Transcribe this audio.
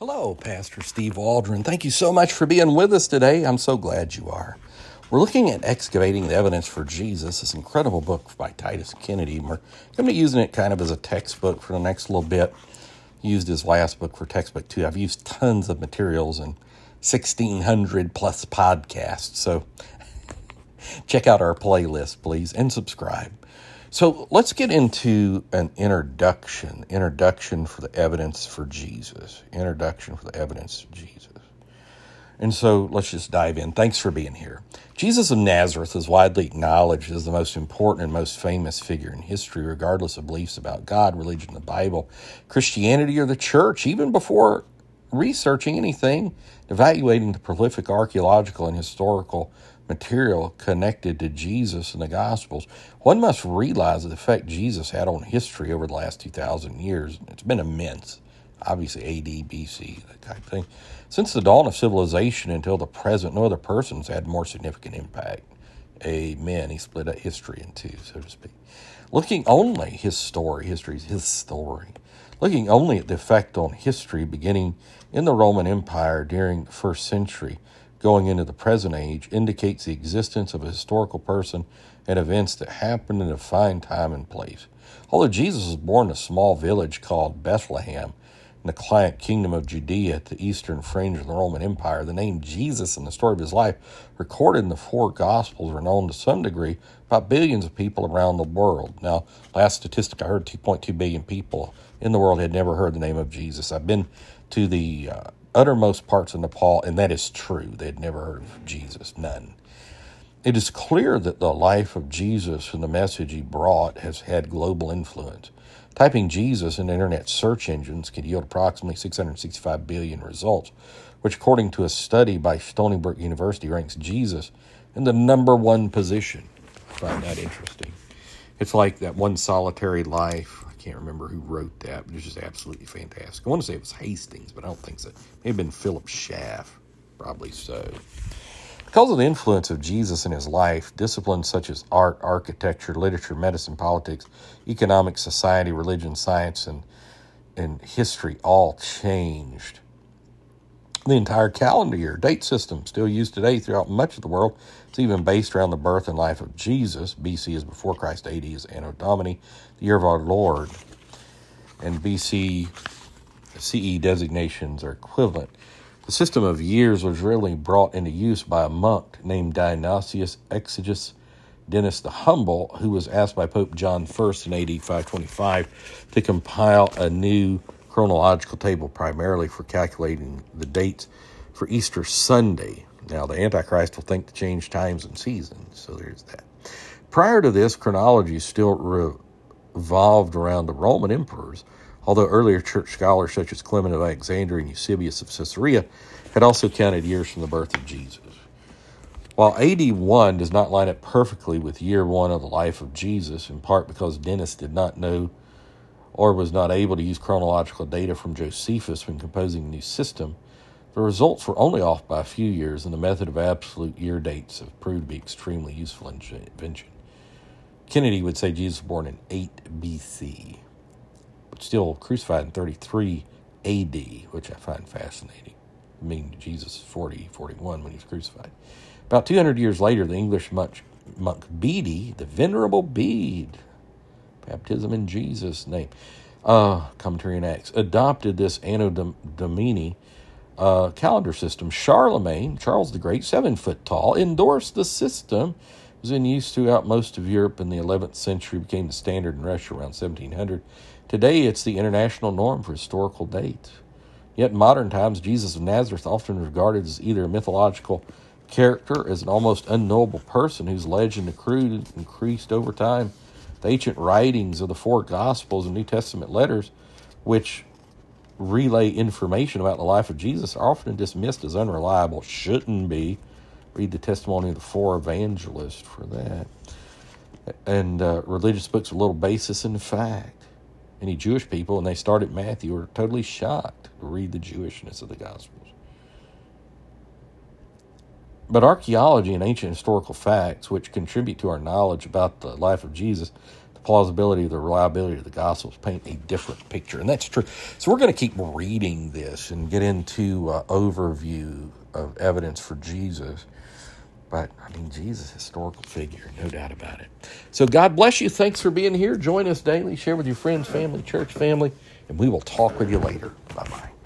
Hello, Pastor Steve Waldron. Thank you so much for being with us today. I'm so glad you are. We're looking at excavating the evidence for Jesus, this incredible book by Titus Kennedy. We're going to be using it kind of as a textbook for the next little bit. Used his last book for textbook too. I've used tons of materials and 1600 plus podcasts. So check out our playlist, please, and subscribe. So let's get into an introduction. Introduction for the evidence for Jesus. Introduction for the evidence of Jesus. And so let's just dive in. Thanks for being here. Jesus of Nazareth is widely acknowledged as the most important and most famous figure in history, regardless of beliefs about God, religion, the Bible, Christianity, or the church, even before researching anything, evaluating the prolific archaeological and historical material connected to Jesus and the Gospels, one must realize the effect Jesus had on history over the last 2,000 years. It's been immense. Obviously, AD, BC, that type of thing. Since the dawn of civilization until the present, no other person's had more significant impact. Amen. He split up history in two, so to speak. Looking only his story, history's his story. Looking only at the effect on history beginning in the Roman Empire during the first century going into the present age indicates the existence of a historical person and events that happened in a defined time and place. Although Jesus was born in a small village called Bethlehem the client kingdom of Judea at the eastern fringe of the Roman Empire, the name Jesus and the story of his life recorded in the four Gospels are known to some degree by billions of people around the world. Now, last statistic I heard 2.2 billion people in the world had never heard the name of Jesus. I've been to the uh, uttermost parts of Nepal, and that is true. They had never heard of Jesus, none. It is clear that the life of Jesus and the message he brought has had global influence. Typing Jesus in internet search engines can yield approximately 665 billion results, which, according to a study by Stony Brook University, ranks Jesus in the number one position. I find that interesting. It's like that one solitary life I can't remember who wrote that, but it's just absolutely fantastic. I want to say it was Hastings, but I don't think so. It may have been Philip Schaff, probably so. Because of the influence of Jesus in his life, disciplines such as art, architecture, literature, medicine, politics, economics, society, religion, science, and, and history all changed. The entire calendar year date system still used today throughout much of the world. It's even based around the birth and life of Jesus. BC is before Christ, AD is Anno Domini, the year of our Lord. And BC CE designations are equivalent. The system of years was really brought into use by a monk named Dionysius Exiguus Dennis the Humble, who was asked by Pope John I in AD 525 to compile a new chronological table primarily for calculating the dates for Easter Sunday. Now, the Antichrist will think to change times and seasons, so there's that. Prior to this, chronology still revolved around the Roman emperors, although earlier church scholars such as Clement of Alexandria and Eusebius of Caesarea had also counted years from the birth of Jesus. While AD 1 does not line up perfectly with year 1 of the life of Jesus, in part because Dennis did not know or was not able to use chronological data from Josephus when composing the new system, the results were only off by a few years, and the method of absolute year dates have proved to be extremely useful invention. Kennedy would say Jesus was born in 8 BC, still crucified in 33 AD, which I find fascinating. I mean, Jesus is 40, 41 when he was crucified. About 200 years later, the English monk, monk Bede, the Venerable Bede, baptism in Jesus' name. Uh, commentary and Acts adopted this Anno Domini uh, calendar system. Charlemagne, Charles the Great, seven foot tall, endorsed the system. Was in use throughout most of Europe in the 11th century, became the standard in Russia around 1700. Today, it's the international norm for historical dates. Yet in modern times, Jesus of Nazareth often regarded as either a mythological character, as an almost unknowable person whose legend accrued and increased over time the ancient writings of the four Gospels and New Testament letters, which relay information about the life of Jesus, are often dismissed as unreliable. Shouldn't be. Read the testimony of the four evangelists for that. And uh, religious books with little basis in fact. Any Jewish people, when they started Matthew, were totally shocked to read the Jewishness of the Gospels. But archaeology and ancient historical facts, which contribute to our knowledge about the life of Jesus, the plausibility, the reliability of the Gospels paint a different picture, and that's true. So we're going to keep reading this and get into uh, overview of evidence for Jesus. But I mean, Jesus, historical figure, no doubt about it. So God bless you. Thanks for being here. Join us daily. Share with your friends, family, church family, and we will talk with you later. Bye bye.